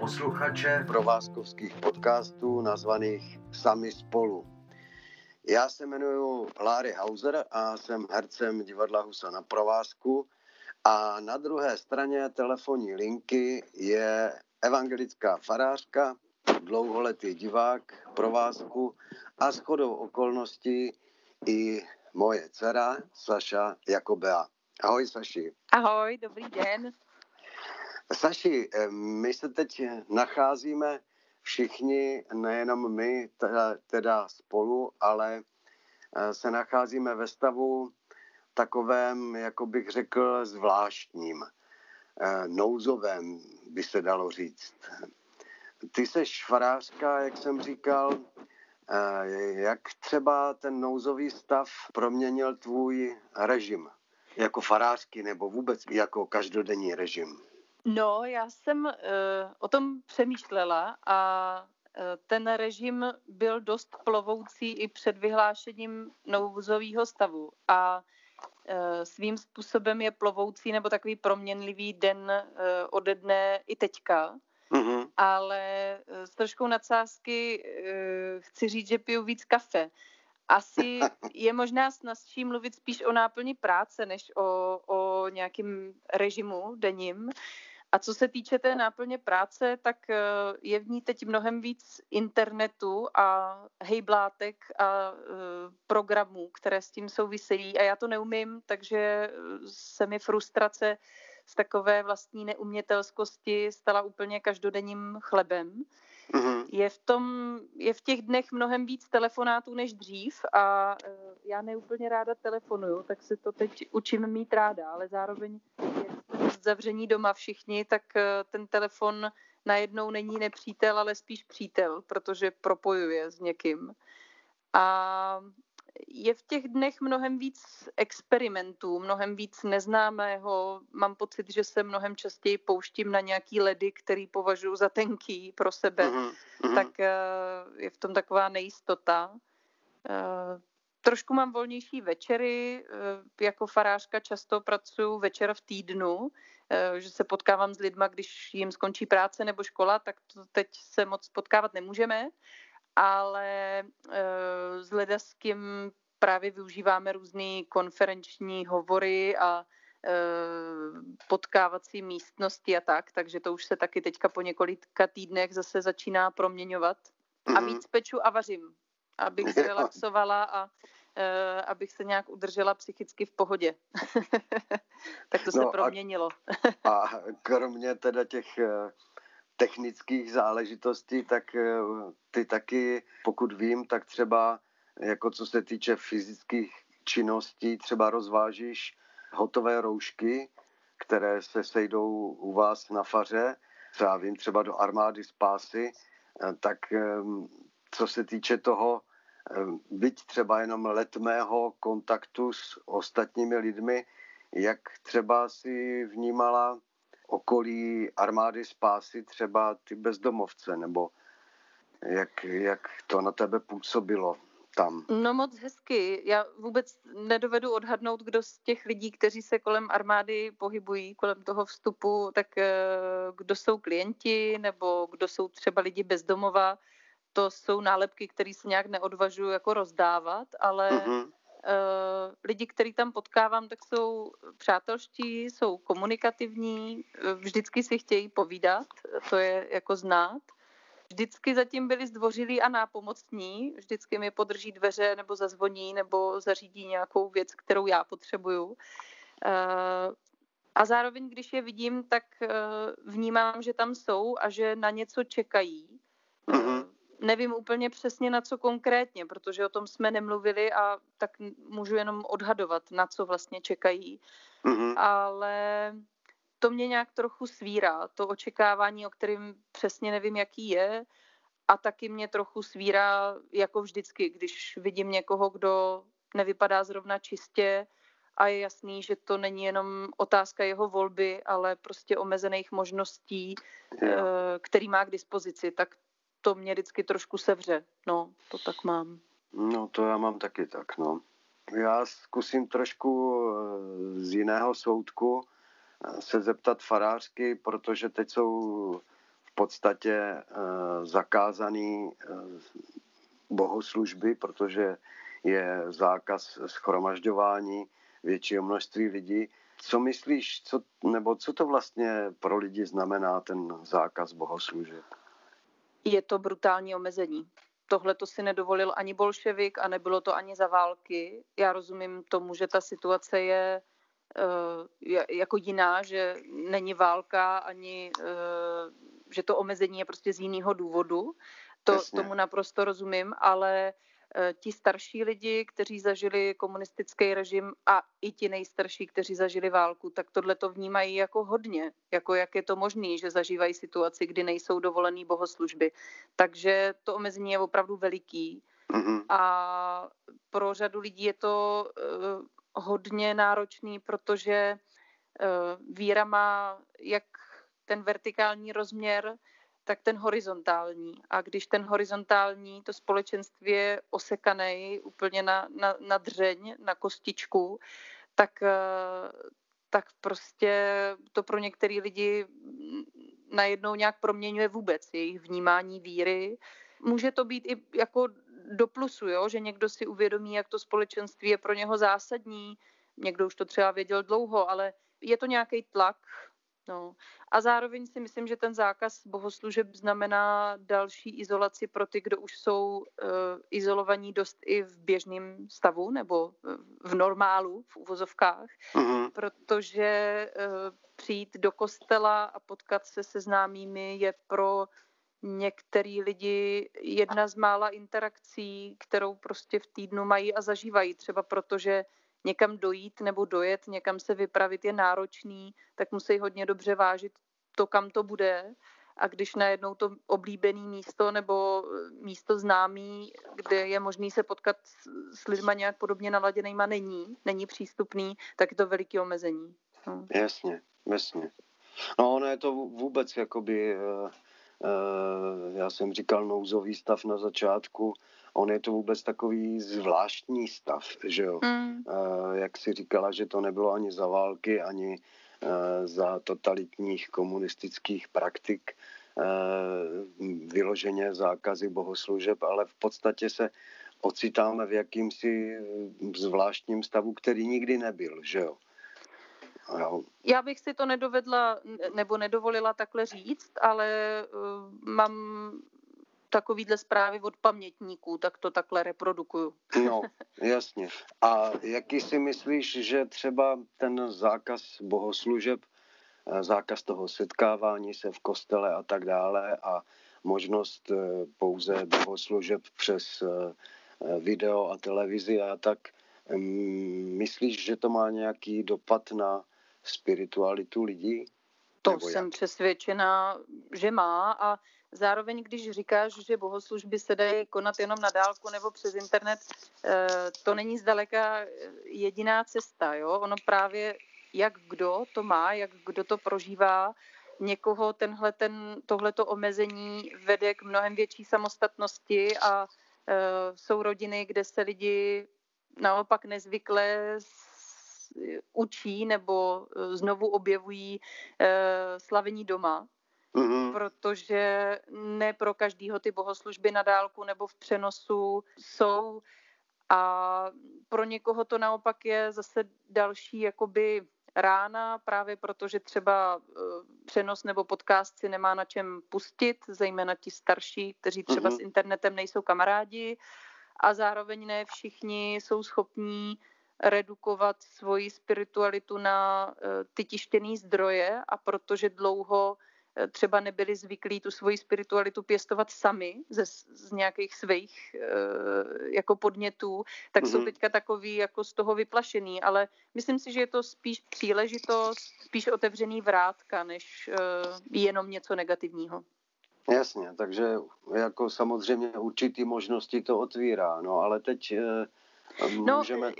posluchače provázkovských podcastů nazvaných Sami spolu. Já se jmenuji Larry Hauser a jsem hercem divadla Husa na provázku a na druhé straně telefonní linky je evangelická farářka, dlouholetý divák provázku a shodou okolností i moje dcera Saša Jakobea. Ahoj Saši. Ahoj, dobrý den. Saši, eh, my se teď nacházíme všichni, nejenom my, teda, teda spolu, ale eh, se nacházíme ve stavu takovém, jako bych řekl, zvláštním, eh, nouzovém, by se dalo říct. Ty seš farářka, jak jsem říkal, jak třeba ten nouzový stav proměnil tvůj režim? Jako farářky nebo vůbec jako každodenní režim? No, já jsem uh, o tom přemýšlela a uh, ten režim byl dost plovoucí i před vyhlášením nouzového stavu a uh, svým způsobem je plovoucí nebo takový proměnlivý den uh, ode dne i teďka. Mm-hmm. Ale s troškou nadsázky uh, chci říct, že piju víc kafe. Asi je možná snazší mluvit spíš o náplni práce, než o, o nějakým režimu denním. A co se týče té náplně práce, tak eh, je v ní teď mnohem víc internetu a hejblátek a eh, programů, které s tím souvisejí a já to neumím, takže eh, se mi frustrace z takové vlastní neumětelskosti stala úplně každodenním chlebem. Mm-hmm. Je, v tom, je v těch dnech mnohem víc telefonátů než dřív a já neúplně ráda telefonuju, tak se to teď učím mít ráda, ale zároveň zavření doma všichni, tak eh, ten telefon najednou není nepřítel, ale spíš přítel, protože propojuje s někým. A je v těch dnech mnohem víc experimentů, mnohem víc neznámého. Mám pocit, že se mnohem častěji pouštím na nějaký ledy, který považuji za tenký pro sebe. Mm-hmm. Tak eh, je v tom taková nejistota. Eh, trošku mám volnější večery. Jako farářka často pracuji večer v týdnu, Eh, že se potkávám s lidma, když jim skončí práce nebo škola, tak to teď se moc potkávat nemůžeme, ale eh, s Ledaským právě využíváme různé konferenční hovory a eh, potkávací místnosti a tak, takže to už se taky teďka po několika týdnech zase začíná proměňovat. A mhm. víc peču a vařím, abych zrelaxovala a uh, abych se nějak udržela psychicky v pohodě. tak to se no proměnilo. a, a kromě teda těch uh, technických záležitostí, tak uh, ty taky, pokud vím, tak třeba jako co se týče fyzických činností, třeba rozvážíš hotové roušky, které se sejdou u vás na faře, třeba vím třeba do armády spásy, tak co se týče toho byť třeba jenom letmého kontaktu s ostatními lidmi, jak třeba si vnímala okolí armády spásy třeba ty bezdomovce, nebo jak, jak to na tebe působilo tam? No moc hezky. Já vůbec nedovedu odhadnout, kdo z těch lidí, kteří se kolem armády pohybují, kolem toho vstupu, tak eh, kdo jsou klienti, nebo kdo jsou třeba lidi bezdomova to jsou nálepky, které se nějak neodvažuji jako rozdávat, ale mm-hmm. uh, lidi, který tam potkávám, tak jsou přátelští, jsou komunikativní, vždycky si chtějí povídat, to je jako znát. Vždycky zatím byli zdvořilí a nápomocní, vždycky mi podrží dveře nebo zazvoní nebo zařídí nějakou věc, kterou já potřebuju. Uh, a zároveň, když je vidím, tak uh, vnímám, že tam jsou a že na něco čekají. Mm-hmm nevím úplně přesně na co konkrétně, protože o tom jsme nemluvili a tak můžu jenom odhadovat, na co vlastně čekají. Mm-hmm. Ale to mě nějak trochu svírá, to očekávání, o kterém přesně nevím, jaký je. A taky mě trochu svírá, jako vždycky, když vidím někoho, kdo nevypadá zrovna čistě a je jasný, že to není jenom otázka jeho volby, ale prostě omezených možností, yeah. který má k dispozici, tak to mě vždycky trošku sevře. No, to tak mám. No, to já mám taky tak, no. Já zkusím trošku eh, z jiného soudku eh, se zeptat farářky, protože teď jsou v podstatě zakázaný bohoslužby, protože je zákaz schromažďování většího množství lidí. Co myslíš, co, nebo co to vlastně pro lidi znamená ten zákaz bohoslužeb? Je to brutální omezení. Tohle to si nedovolil ani bolševik a nebylo to ani za války. Já rozumím tomu, že ta situace je uh, jako jiná, že není válka, ani uh, že to omezení je prostě z jiného důvodu. To, tomu naprosto rozumím, ale Eh, ti starší lidi, kteří zažili komunistický režim a i ti nejstarší, kteří zažili válku, tak tohle to vnímají jako hodně, jako jak je to možné, že zažívají situaci, kdy nejsou dovolený bohoslužby. Takže to omezení je opravdu veliký mm-hmm. a pro řadu lidí je to uh, hodně náročný, protože uh, víra má jak ten vertikální rozměr, tak ten horizontální. A když ten horizontální, to společenství je osekaný úplně na, na, na dřeň, na kostičku, tak, eh, tak prostě to pro některé lidi najednou nějak proměňuje vůbec jejich vnímání víry. Může to být i jako do plusu, jo? že někdo si uvědomí, jak to společenství je pro něho zásadní, někdo už to třeba věděl dlouho, ale je to nějaký tlak, No. A zároveň si myslím, že ten zákaz bohoslužeb znamená další izolaci pro ty, kdo už jsou uh, izolovaní dost i v běžném stavu nebo v normálu, v uvozovkách, mm-hmm. protože uh, přijít do kostela a potkat se se známými je pro některý lidi jedna z mála interakcí, kterou prostě v týdnu mají a zažívají, třeba protože někam dojít nebo dojet, někam se vypravit je náročný, tak musí hodně dobře vážit to, kam to bude. A když najednou to oblíbené místo nebo místo známý, kde je možný se potkat s lidma nějak podobně naladěnýma, není, není přístupný, tak je to veliký omezení. No. Jasně, jasně. No ono je to vůbec jakoby, uh, uh, já jsem říkal nouzový stav na začátku, on je to vůbec takový zvláštní stav, že jo. Mm. Jak si říkala, že to nebylo ani za války, ani e, za totalitních komunistických praktik, e, vyloženě zákazy bohoslužeb, ale v podstatě se ocitáme v jakýmsi zvláštním stavu, který nikdy nebyl, že jo. Já bych si to nedovedla nebo nedovolila takhle říct, ale mám takovýhle zprávy od pamětníků, tak to takhle reprodukuju. No, jasně. A jaký si myslíš, že třeba ten zákaz bohoslužeb, eh, zákaz toho setkávání se v kostele a tak dále a možnost eh, pouze bohoslužeb přes eh, video a televizi a tak, mm, myslíš, že to má nějaký dopad na spiritualitu lidí? To Nebo jsem jak? přesvědčená, že má a Zároveň, když říkáš, že bohoslužby se dají konat jenom na dálku nebo přes internet, eh, to není zdaleka jediná cesta. Jo? Ono právě, jak kdo to má, jak kdo to prožívá, někoho tenhle, ten, tohleto omezení vede k mnohem větší samostatnosti a e, jsou rodiny, kde se lidi naopak nezvykle učí nebo eh, znovu objevují slavení doma mm-hmm. protože ne pro každýho ty bohoslužby na dálku nebo v přenosu jsou a pro někoho to naopak je zase další jakoby rána, právě protože třeba eh, přenos nebo podcast si nemá na čem pustit, zejména ti starší, kteří třeba mm-hmm. s internetem nejsou kamarádi a zároveň ne všichni jsou schopní redukovat svoji spiritualitu na eh, ty tištěné zdroje a protože dlouho třeba nebyli zvyklí tu svoji spiritualitu pěstovat sami ze, z nějakých svých e, jako podnětů, tak mm-hmm. jsou mhm. teďka takový jako z toho vyplašený, ale myslím si, že je to spíš příležitost, spíš otevřený vrátka, než e, jenom něco negativního. Jasně, takže jako samozřejmě určitý možnosti to otvírá, no ale teď e, můžeme... No,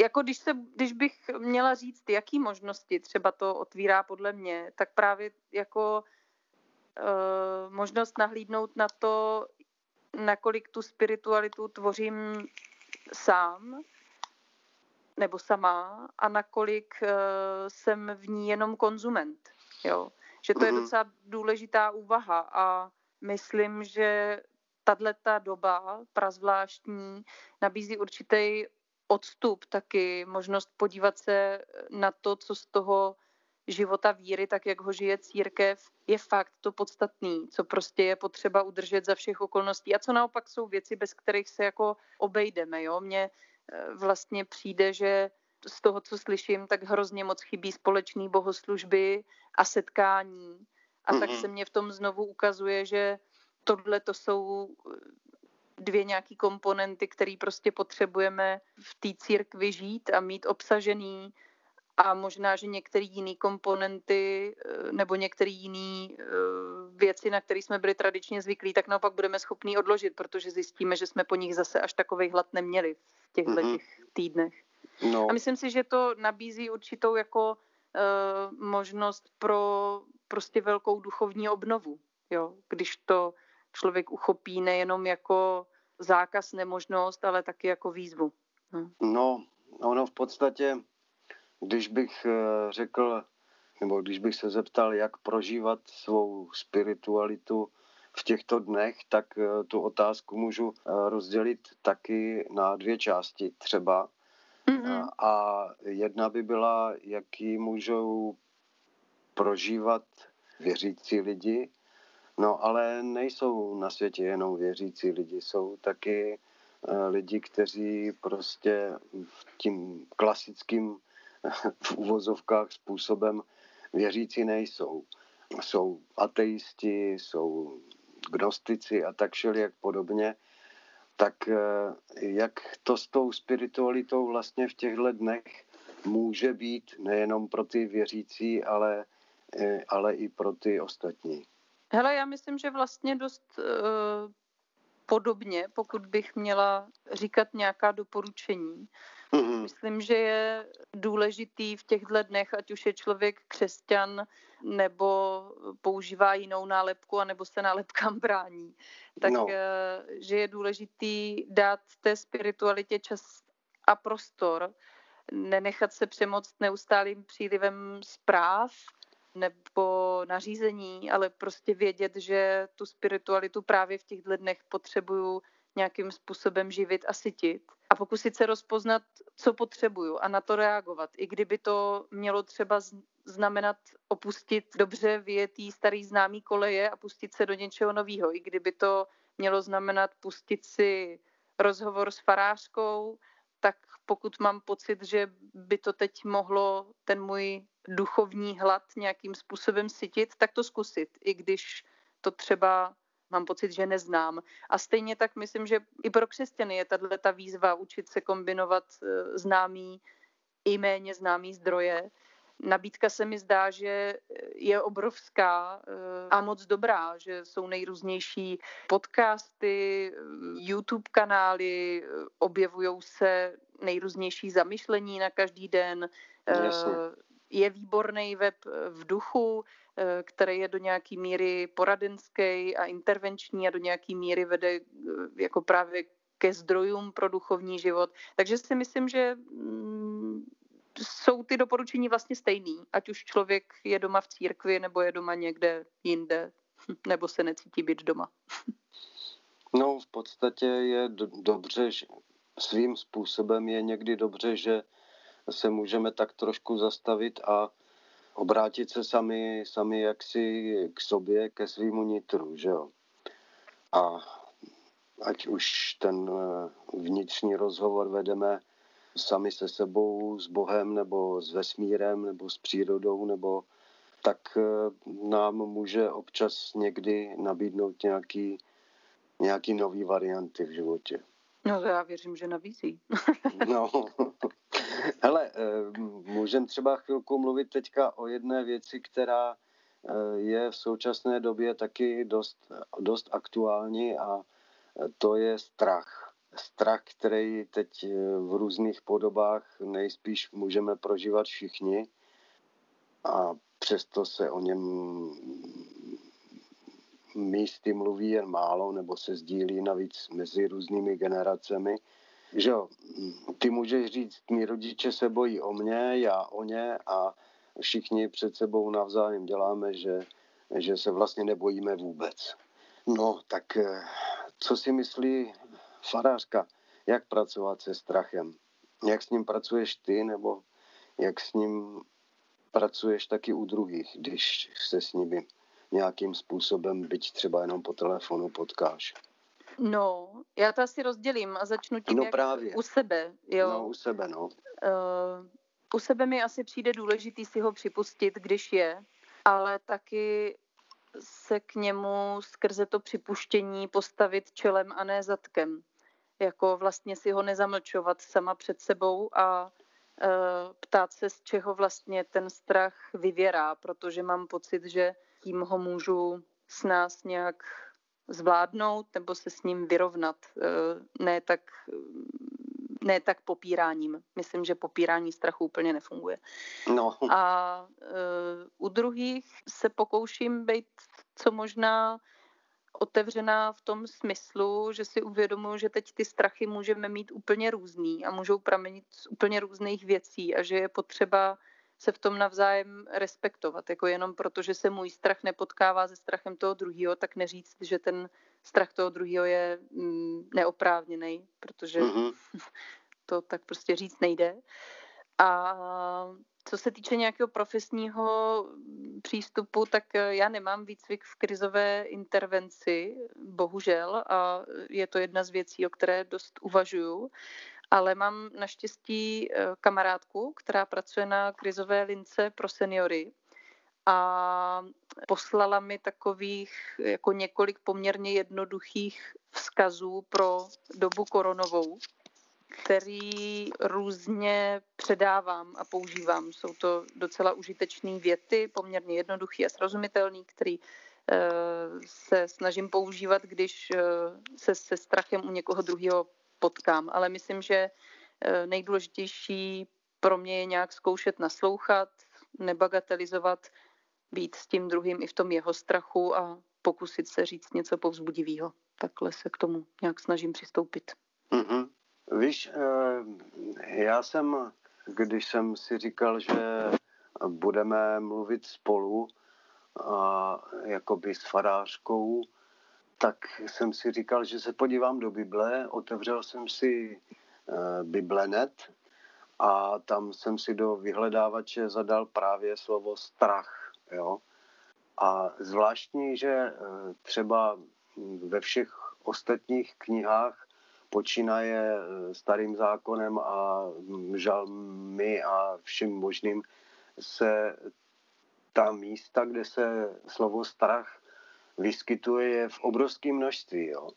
jako když, se, když bych měla říct, jaký možnosti třeba to otvírá podle mě, tak právě jako uh, možnost nahlídnout na to, nakolik tu spiritualitu tvořím sám nebo sama a nakolik uh, jsem v ní jenom konzument. Jo. Že to je mhm. docela důležitá úvaha a myslím, že tato doba prazvláštní nabízí určitý odstup taky, možnost podívat se na to, co z toho života víry, tak jak ho žije církev, je fakt to podstatný, co prostě je potřeba udržet za všech okolností a co naopak jsou věci, bez kterých se jako obejdeme. Jo? Mně eh, vlastně přijde, že z toho, co slyším, tak hrozně moc chybí společný bohoslužby a setkání. A mm-hmm. tak se mně v tom znovu ukazuje, že tohle to jsou eh, dvě nějaký komponenty, které prostě potřebujeme v té církvi žít a mít obsažený a možná, že některé jiné komponenty eh, nebo některé jiné eh, věci, na které jsme byli tradičně zvyklí, tak naopak budeme schopní odložit, protože zjistíme, že jsme po nich zase až takový hlad neměli v těchto mm-hmm. těch týdnech. No. A myslím si, že to nabízí určitou jako uh, možnost pro prostě velkou duchovní obnovu, jo? když to člověk uchopí nejenom jako zákaz, nemožnost, ale taky jako výzvu. No, no ono v podstatě když bych eh, řekl, nebo když bych se zeptal, jak prožívat svou spiritualitu v těchto dnech, tak eh, tu otázku můžu eh, rozdělit taky na dvě části třeba. Mm-hmm. A jedna by byla, jaký můžou prožívat věřící lidi. No ale nejsou na světě jenom věřící lidi, jsou taky lidi, kteří prostě tím klasickým v uvozovkách způsobem věřící nejsou. Jsou ateisti, jsou gnostici a tak jak podobně. Tak eh, jak to s tou spiritualitou vlastně v těchto dnech může být nejenom pro ty věřící, ale, eh, ale i pro ty ostatní? Hele, já myslím, že vlastně dost uh, podobně, pokud bych měla říkat nějaká doporučení, Mm-hmm. Myslím, že je důležitý v těchto dnech, ať už je člověk křesťan, nebo používá jinou nálepku, anebo se nálepkám brání, tak no. Eh, že je důležitý dát té spiritualitě čas a prostor, nenechat se přemoct neustálým přílivem zpráv nebo nařízení, ale prostě vědět, že tu spiritualitu právě v těchto dnech potřebuju nějakým způsobem živit a sytit a pokusit se rozpoznat, co potřebuju a na to reagovat. I kdyby to mělo třeba znamenat opustit dobře vyjetý starý známý koleje a pustit se do něčeho nového. I kdyby to mělo znamenat pustit si rozhovor s farářkou, tak pokud mám pocit, že by to teď mohlo ten můj duchovní hlad nějakým způsobem sytit, tak to zkusit, i když to třeba mám pocit, že neznám. A stejně tak myslím, že i pro křesťany je tato ta výzva učit se kombinovat eh, známý i méně známý zdroje. Nabídka se mi zdá, že je obrovská eh, a moc dobrá, že jsou nejrůznější podcasty, YouTube kanály, objevují se nejrůznější zamyšlení na každý den. Jasně. Je výborný web v duchu, Eh, který je do nějaký míry poradenský a intervenční a do nějaký míry vede eh, jako právě ke zdrojům pro duchovní život. Takže si myslím, že mm, jsou ty doporučení vlastně stejný, ať už člověk je doma v církvi nebo je doma někde jinde, nebo se necítí být doma. No, v podstatě je do, dobře, že svým způsobem je někdy dobře, že se můžeme tak trošku zastavit a obrátit se sami, sami jaksi k sobě, ke svýmu nitru, že jo. A ať už ten eh, vnitřní rozhovor vedeme sami se sebou, s Bohem, nebo s vesmírem, nebo s přírodou, nebo tak eh, nám může občas někdy nabídnout nějaký, nějaký nový varianty v životě. No to já věřím, že nabízí. no, Hele, eh, můžeme třeba chvilku mluvit teďka o jedné věci, která eh, je v současné době taky dost, dost aktuální a to je strach. Strach, který teď eh, v různých podobách nejspíš můžeme prožívat všichni a přesto se o něm místy mluví jen málo nebo se sdílí navíc mezi různými generacemi že jo, ty můžeš říct, mý rodiče se bojí o mě, já o ně a všichni před sebou navzájem děláme, že, že se vlastně nebojíme vůbec. No, tak eh, co si myslí farářka, jak pracovat se strachem? Jak s ním pracuješ ty, nebo jak s ním pracuješ taky u druhých, když se s nimi nějakým způsobem, byť třeba jenom po telefonu potkáš? No, já to asi rozdělím a začnu tím, no, jak právě. u sebe. Jo. No, u sebe, no. Uh, u sebe mi asi přijde důležitý si ho připustit, když je, ale taky se k němu skrze to připuštění postavit čelem a ne zadkem. Jako vlastně si ho nezamlčovat sama před sebou a e, ptát se, z čeho vlastně ten strach vyvěrá, protože mám pocit, že tím ho můžu s nás nějak zvládnout nebo se s ním vyrovnat. E, ne tak ne tak popíráním. Myslím, že popírání strachu úplně nefunguje. No. A uh, u druhých se pokouším být co možná otevřená v tom smyslu, že si uvědomuji, že teď ty strachy můžeme mít úplně různý a můžou pramenit z úplně různých věcí a že je potřeba se v tom navzájem respektovat. Jako jenom proto, že se můj strach nepotkává se strachem toho druhého, tak neříct, že ten strach toho druhého je mm, neoprávněný, protože mm-hmm. to tak prostě říct nejde. A co se týče nějakého profesního přístupu, tak já nemám výcvik v krizové intervenci, bohužel, a je to jedna z věcí, o které dost uvažuju. Ale mám naštěstí eh, kamarádku, která pracuje na krizové lince pro seniory a poslala mi takových jako několik poměrně jednoduchých vzkazů pro dobu koronovou, který různě předávám a používám. Jsou to docela užitečné věty, poměrně jednoduchý a srozumitelný, který eh, se snažím používat, když eh, se se strachem u někoho druhého potkám. Ale myslím, že eh, nejdůležitější pro mě je nějak zkoušet naslouchat, nebagatelizovat být s tím druhým i v tom jeho strachu a pokusit se říct něco povzbudivého. Takhle se k tomu nějak snažím přistoupit. Mm-hmm. Víš, eh, já jsem, když jsem si říkal, že budeme mluvit spolu, a jakoby s farářkou, tak jsem si říkal, že se podívám do Bible, otevřel jsem si eh, Biblenet a tam jsem si do vyhledávače zadal právě slovo strach. Jo? A zvláštní, že eh, třeba ve všech ostatních knihách počínaje eh, starým zákonem a žalmy a všem možným se ta místa, kde se slovo strach vyskytuje, je v obrovském množství. Jo.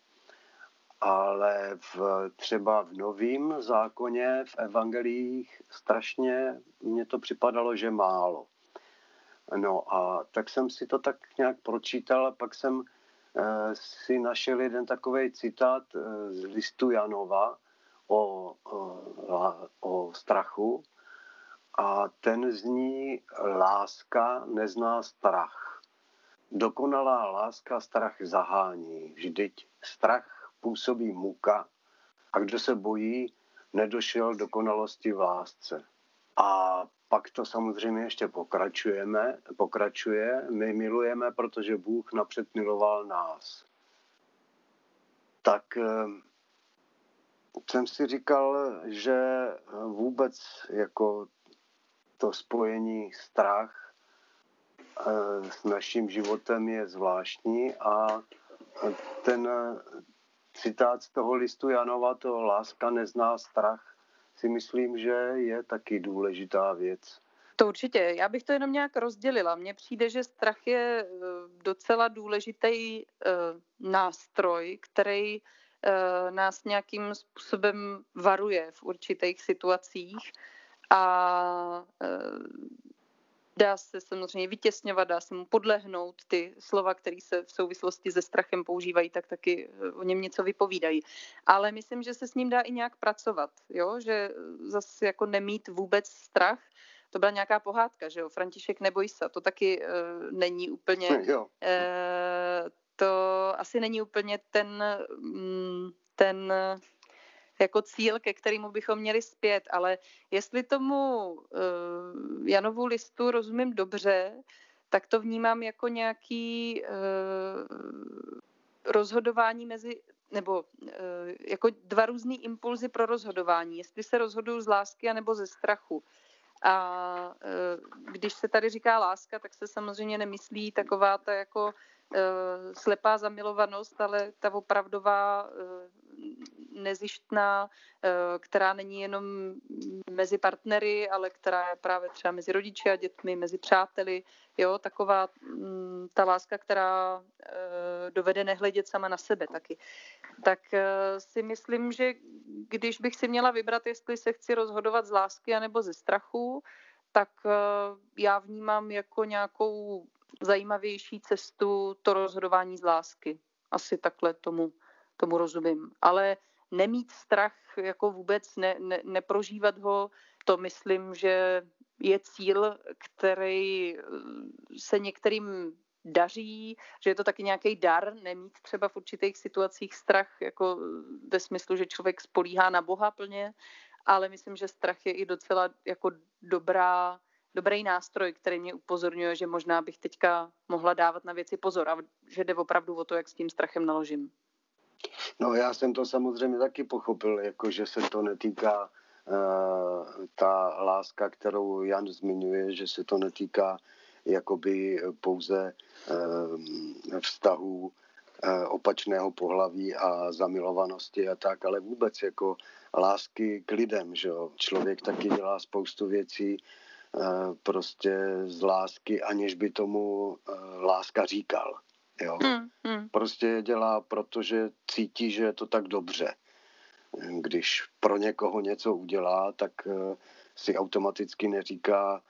Ale v, třeba v novém zákoně, v evangelích, strašně mně to připadalo, že málo. No a tak jsem si to tak nějak pročítal a pak jsem e, si našel jeden takový citát e, z listu Janova o, o, o strachu a ten zní láska nezná strach. Dokonalá láska strach zahání. Vždyť strach působí muka a kdo se bojí, nedošel dokonalosti v lásce. A pak to samozřejmě ještě pokračujeme, pokračuje. My milujeme, protože Bůh napřed miloval nás. Tak eh, jsem si říkal, že vůbec jako to spojení strach s naším životem je zvláštní a ten citát z toho listu Janova, to láska nezná strach, si myslím, že je taky důležitá věc. To určitě. Já bych to jenom nějak rozdělila. Mně přijde, že strach je eh, docela důležitý eh, nástroj, který eh, nás nějakým způsobem varuje v určitých situacích a dá se samozřejmě vytěsňovat, dá se mu podlehnout. Ty slova, které se v souvislosti se strachem používají, tak taky eh, o něm něco vypovídají. Ale myslím, že se s ním dá i nějak pracovat, jo? že zase jako nemít vůbec strach, to byla nějaká pohádka, že jo, František neboj se, to taky uh, není úplně, jo. Uh, to asi není úplně ten, mm, ten jako cíl, ke kterému bychom měli zpět, ale jestli tomu uh, Janovu listu rozumím dobře, tak to vnímám jako nějaký uh, rozhodování mezi, nebo uh, jako dva různý impulzy pro rozhodování, jestli se rozhoduju z lásky anebo ze strachu. A když se tady říká láska, tak se samozřejmě nemyslí taková ta jako Eh, slepá zamilovanost, ale ta opravdová eh, nezištná, eh, která není jenom mezi partnery, ale která je právě třeba mezi rodiči a dětmi, mezi přáteli, jo, taková mm, ta láska, která dovede nehledět sama na sebe taky. Tak si myslím, že když bych si měla vybrat, jestli se chci rozhodovat z lásky anebo ze strachu, tak já vnímám jako nějakou zajímavější cestu to rozhodování z lásky. Asi takhle tomu, tomu rozumím. Ale nemít strach, jako vůbec ne, ne, neprožívat ho, to myslím, že je cíl, který eh, se některým daří, že je to taky nějaký dar, nemít třeba v určitých situacích strach, jako ve smyslu, že člověk spolíhá na Boha plně, ale myslím, že strach je i docela jako dobrá dobrý nástroj, který mě upozorňuje, že možná bych teďka mohla dávat na věci pozor a že jde opravdu o to, jak s tím strachem naložím. No já jsem to samozřejmě taky pochopil, jako že se to netýká uh, ta láska, kterou Jan zmiňuje, že se to netýká jakoby pouze uh, vztahů uh, opačného pohlaví a zamilovanosti a tak, ale vůbec jako lásky k lidem, že jo. Člověk taky dělá spoustu věcí, Eh, prostě z lásky, aniž by tomu eh, láska říkal. Jo? Hmm, hmm. Prostě dělá, protože cítí, že je to tak dobře. Když pro někoho něco udělá, tak eh, si automaticky neříká,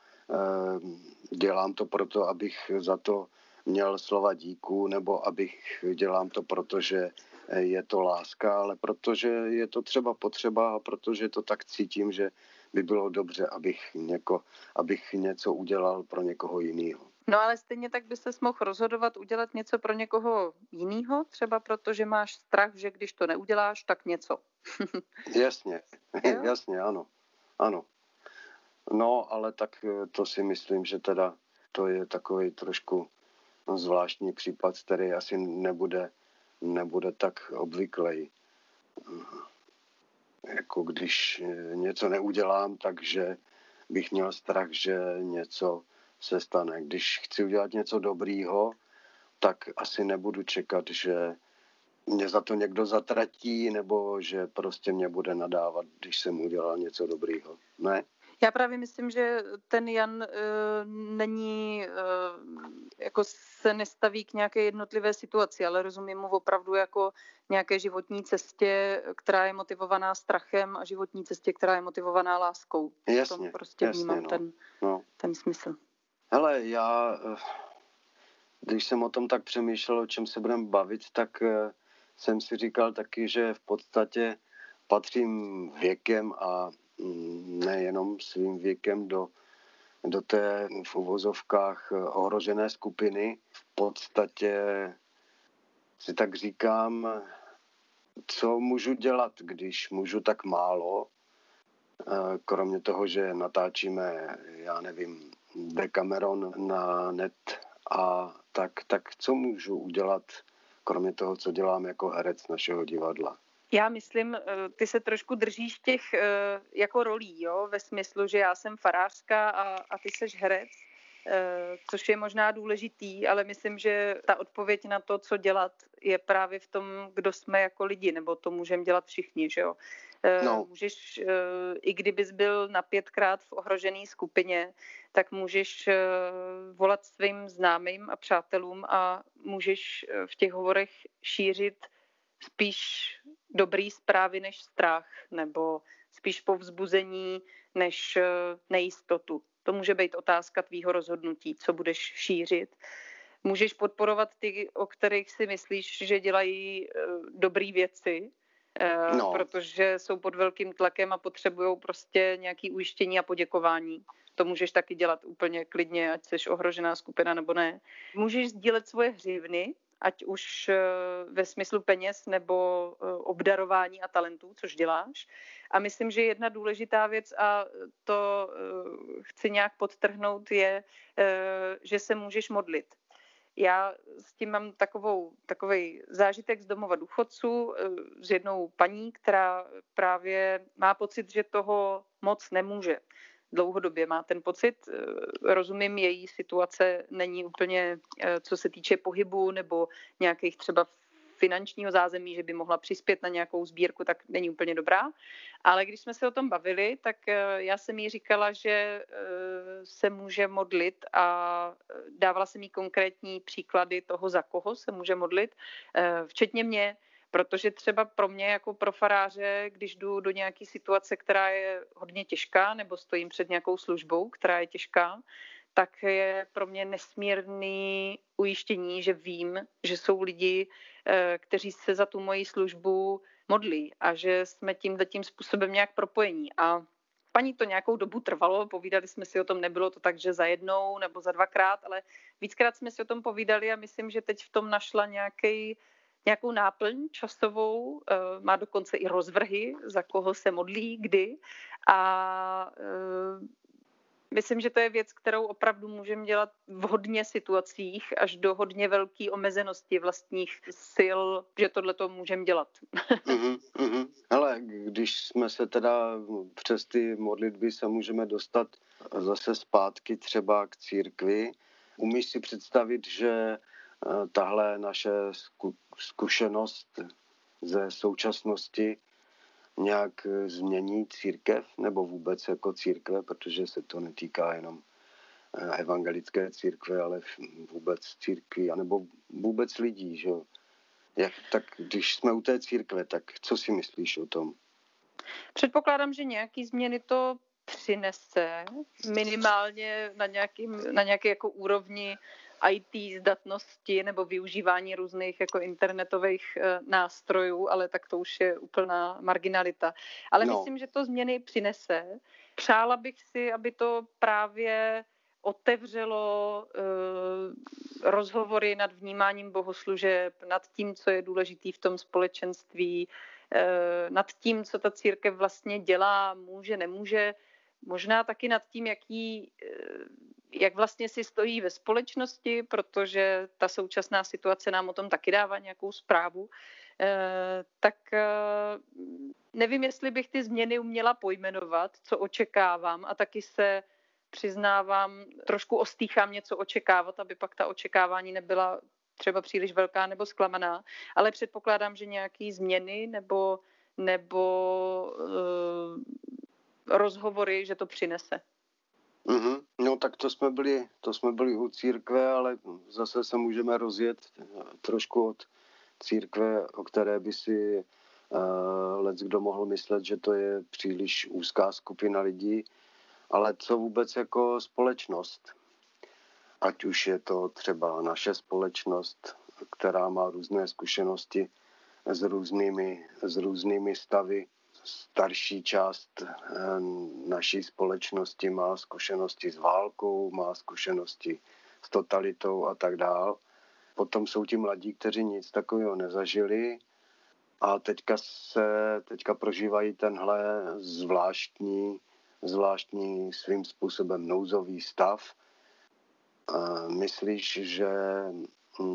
dělám to proto, abych za to měl slova díku, nebo abych dělám to proto, že je to láska, ale protože je to třeba potřeba a protože to tak cítím, že by bylo dobře, abych, něko, abych něco udělal pro někoho jiného. No ale stejně tak by se mohl rozhodovat udělat něco pro někoho jiného, třeba protože máš strach, že když to neuděláš, tak něco. jasně, jasně, ano, ano. No, ale tak eh, to si myslím, že teda to je takový trošku zvláštní případ, který asi nebude, nebude tak obvyklý jako když eh, něco neudělám, takže bych měl strach, že něco se stane. Když chci udělat něco dobrýho, tak asi nebudu čekat, že mě za to někdo zatratí, nebo že prostě mě bude nadávat, když jsem udělal něco dobrýho. Ne? Já právě myslím, že ten Jan uh, není, uh, jako se nestaví k nějaké jednotlivé situaci, ale rozumím mu opravdu jako nějaké životní cestě, která je motivovaná strachem a životní cestě, která je motivovaná láskou. Jasně, Tom prostě jasně, vnímám no, ten, no. ten smysl. Hele, já, eh, když jsem o tom tak přemýšlel, o čem se budeme bavit, tak jsem si říkal taky, že v podstatě patřím věkem a Mm, nejenom svým věkem do, do té v uvozovkách ohrožené skupiny. V podstatě si tak říkám, co můžu dělat, když můžu tak málo, eh, kromě toho, že natáčíme, já nevím, Decameron na net a tak, tak co můžu udělat, kromě toho, co dělám jako herec našeho divadla. Já myslím, eh, ty se trošku držíš těch eh, jako rolí, jo, ve smyslu, že já jsem farářka a, a ty seš herec, eh, což je možná důležitý, ale myslím, že ta odpověď na to, co dělat, je právě v tom, kdo jsme jako lidi, nebo to můžeme dělat všichni, že jo. No. Můžeš, i kdybys byl na pětkrát v ohrožené skupině, tak můžeš volat svým známým a přátelům a můžeš v těch hovorech šířit spíš dobrý zprávy než strach, nebo spíš povzbuzení než eh, nejistotu. To může být otázka tvýho rozhodnutí, co budeš šířit. Můžeš podporovat ty, o kterých si myslíš, že dělají uh, dobré věci, uh, no. protože jsou pod velkým tlakem a potřebují prostě nějaké ujištění a poděkování. To můžeš taky dělat úplně klidně, ať jsi ohrožená skupina nebo ne. Můžeš sdílet svoje hřivny, ať už eh, ve smyslu peněz nebo eh, obdarování a talentů, což děláš. A myslím, že jedna důležitá věc, a to chci nějak podtrhnout, je, že se můžeš modlit. Já s tím mám takovou, takový zážitek z domova důchodců s jednou paní, která právě má pocit, že toho moc nemůže dlouhodobě má ten pocit. Eh, rozumím, její situace není úplně, eh, co se týče pohybu nebo nějakých třeba finančního zázemí, že by mohla přispět na nějakou sbírku, tak není úplně dobrá. Ale když jsme se o tom bavili, tak eh, já jsem jí říkala, že se může modlit a dávala jsem jí konkrétní příklady toho, za koho se může modlit, včetně mě, Protože třeba pro mě jako pro faráře, když jdu do nějaké situace, která je hodně těžká, nebo stojím před nějakou službou, která je těžká, tak je pro mě nesmírný ujištění, že vím, že jsou lidi, eh, kteří se za tu moji službu modlí a že jsme tím tím způsobem nějak propojení. A paní to nějakou dobu trvalo, povídali jsme si o tom, nebylo to tak, že za jednou nebo za dvakrát, ale víckrát jsme si o tom povídali a myslím, že teď v tom našla nějaký nějakou náplň časovou, eh, má dokonce i rozvrhy, za koho se modlí, kdy. A eh, myslím, že to je věc, kterou opravdu můžeme dělat v hodně situacích, až do hodně velké omezenosti vlastních sil, že tohle to můžeme dělat. mm-hmm, mm-hmm. Když jsme se teda přes ty modlitby se můžeme dostat zase zpátky třeba k církvi, umíš si představit, že tahle naše zkušenost ze současnosti nějak změní církev nebo vůbec jako církve, protože se to netýká jenom eh, evangelické církve, ale vůbec církví, anebo vůbec lidí. Že? Jak, tak když jsme u té církve, tak co si myslíš o tom? Předpokládám, že nějaký změny to přinese, minimálně na, nějakým, na nějaké jako úrovni IT zdatnosti nebo využívání různých jako internetových eh, nástrojů, ale tak to už je úplná marginalita. Ale no. myslím, že to změny přinese. Přála bych si, aby to právě otevřelo uh, rozhovory nad vnímáním bohoslužeb, nad tím, co je důležitý v tom společenství, uh, nad tím, co ta církev vlastně dělá, může, nemůže, možná taky nad tím, jaký uh, jak vlastně si stojí ve společnosti, protože ta současná situace nám o tom taky dává nějakou zprávu, eh, tak eh, nevím, jestli bych ty změny uměla pojmenovat, co očekávám a taky se přiznávám, trošku ostýchám něco očekávat, aby pak ta očekávání nebyla třeba příliš velká nebo zklamaná, ale předpokládám, že nějaké změny nebo, nebo uh, rozhovory, že to přinese. Mm-hmm. No tak to jsme, byli, to jsme byli u církve, ale zase se můžeme rozjet trošku od církve, o které by si uh, lec kdo mohl myslet, že to je příliš úzká skupina lidí, ale co vůbec jako společnost. Ať už je to třeba naše společnost, která má různé zkušenosti s různými, s různými stavy, starší část eh, naší společnosti má zkušenosti s válkou, má zkušenosti s totalitou a tak dál. Potom jsou ti mladí, kteří nic takového nezažili a teďka se teďka prožívají tenhle zvláštní, zvláštní svým způsobem nouzový stav. Myslíš, že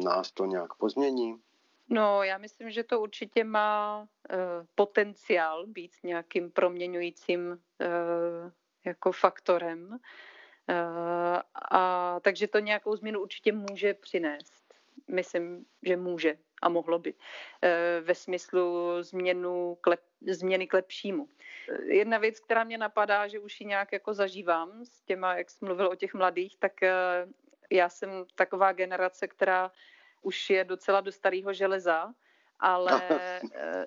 nás to nějak pozmění? No, já myslím, že to určitě má uh, potenciál být nějakým proměňujícím uh, jako faktorem. Uh, a takže to nějakou změnu určitě může přinést. Myslím, že může a mohlo by. Ve smyslu změnu k lep, změny k lepšímu. Jedna věc, která mě napadá, že už ji nějak jako zažívám s těma, jak jsi mluvil o těch mladých, tak já jsem taková generace, která už je docela do starého železa, ale eh,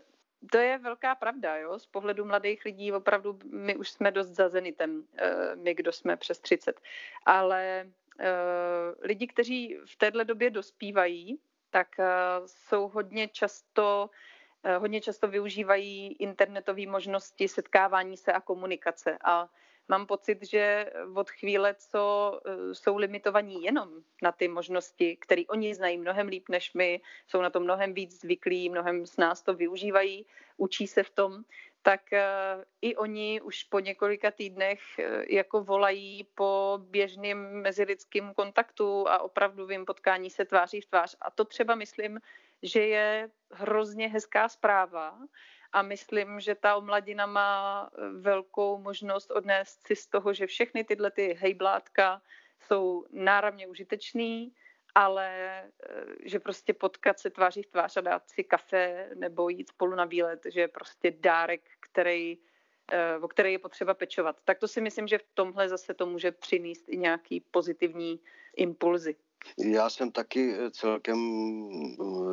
to je velká pravda, jo. Z pohledu mladých lidí opravdu my už jsme dost za zenitem, eh, my, kdo jsme přes 30. Ale eh, lidi, kteří v téhle době dospívají, tak jsou hodně často hodně často využívají internetové možnosti setkávání se a komunikace. A mám pocit, že od chvíle, co eh, jsou limitovaní jenom na ty možnosti, které oni znají mnohem líp než my, jsou na to mnohem víc zvyklí, mnohem z nás to využívají, učí se v tom, tak eh, i oni už po několika týdnech eh, jako volají po běžným mezilidským kontaktu a opravdovým potkání se tváří v tvář. A to třeba myslím, že je hrozně hezká zpráva a myslím, že ta omladina má eh, velkou možnost odnést si z toho, že všechny tyhle ty hejblátka jsou náramně užitečný, ale eh, že prostě potkat se tváří v tvář a dát si kafe nebo jít spolu na výlet, že je prostě dárek, který, eh, o který je potřeba pečovat. Tak to si myslím, že v tomhle zase to může přinést i nějaký pozitivní impulzy. Já jsem taky celkem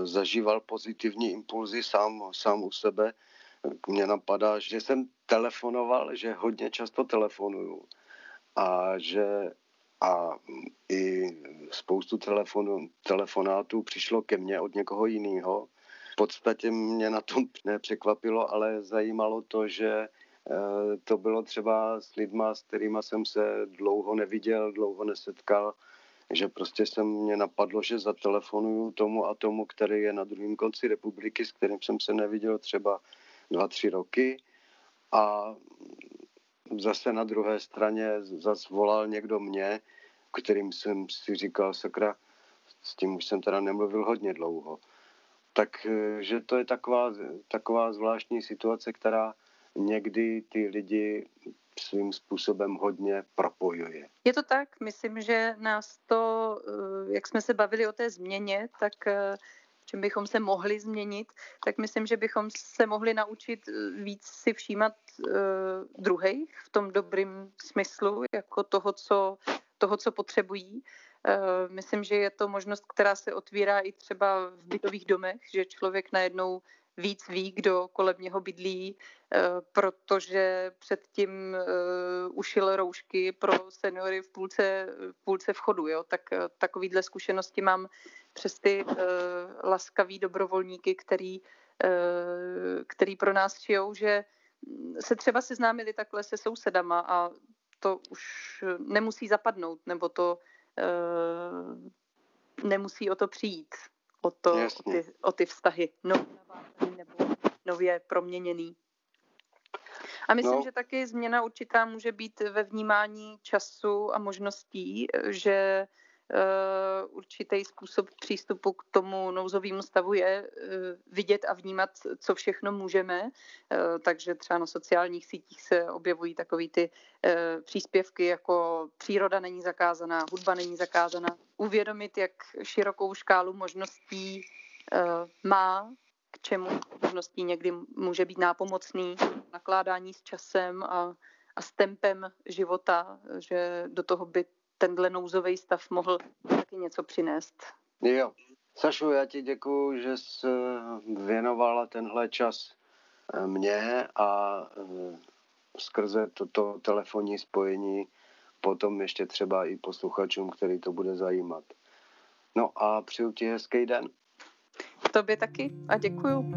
zažíval pozitivní impulzy sám, sám u sebe mě napadá, že jsem telefonoval, že hodně často telefonuju a že a i spoustu telefonu, telefonátů přišlo ke mně od někoho jiného. V podstatě mě na tom nepřekvapilo, ale zajímalo to, že eh, to bylo třeba s lidma, s kterými jsem se dlouho neviděl, dlouho nesetkal, že prostě se mě napadlo, že zatelefonuju tomu a tomu, který je na druhém konci republiky, s kterým jsem se neviděl třeba dva, tři roky a zase na druhé straně zase volal někdo mě, kterým jsem si říkal, sakra, s tím už jsem teda nemluvil hodně dlouho. Takže to je taková, taková zvláštní situace, která někdy ty lidi svým způsobem hodně propojuje. Je to tak, myslím, že nás to, eh, jak jsme se bavili o té změně, tak eh, čem bychom se mohli změnit, tak myslím, že bychom se mohli naučit eh, víc si všímat uh, druhých v tom dobrým smyslu, jako toho, co, toho, co potřebují. Myslím, že je to možnost, která se otvírá i třeba v bytových domech, že člověk najednou víc ví, kdo kolem něho bydlí, eh, protože předtím uh, ušil roušky pro seniory v půlce, v půlce vchodu. Jo? Tak takovýhle zkušenosti mám přes ty laskavý dobrovolníky, který, který pro nás šijou, že se třeba seznámili takhle se sousedama a to už nemusí zapadnout, nebo to nemusí o to přijít, o, to, o, ty, o ty vztahy nově nebo nově proměněný. A myslím, no. že taky změna určitá může být ve vnímání času a možností, že určitý způsob přístupu k tomu nouzovému stavu je eh, vidět a vnímat, co všechno můžeme. Eh, takže třeba na sociálních sítích se objevují takové ty příspěvky, jako příroda není zakázaná, hudba není zakázaná. Uvědomit, jak širokou škálu možností má, k čemu možností někdy může být nápomocný, nakládání s časem a, a s tempem života, že do toho by tenhle nouzový stav mohl taky něco přinést. Jo. Sašu, já ti děkuji, že jsi věnovala tenhle čas eh, mně a eh, skrze toto telefonní spojení potom ještě třeba i posluchačům, který to bude zajímat. No a přeju ti hezký den. Tobě taky a děkuju.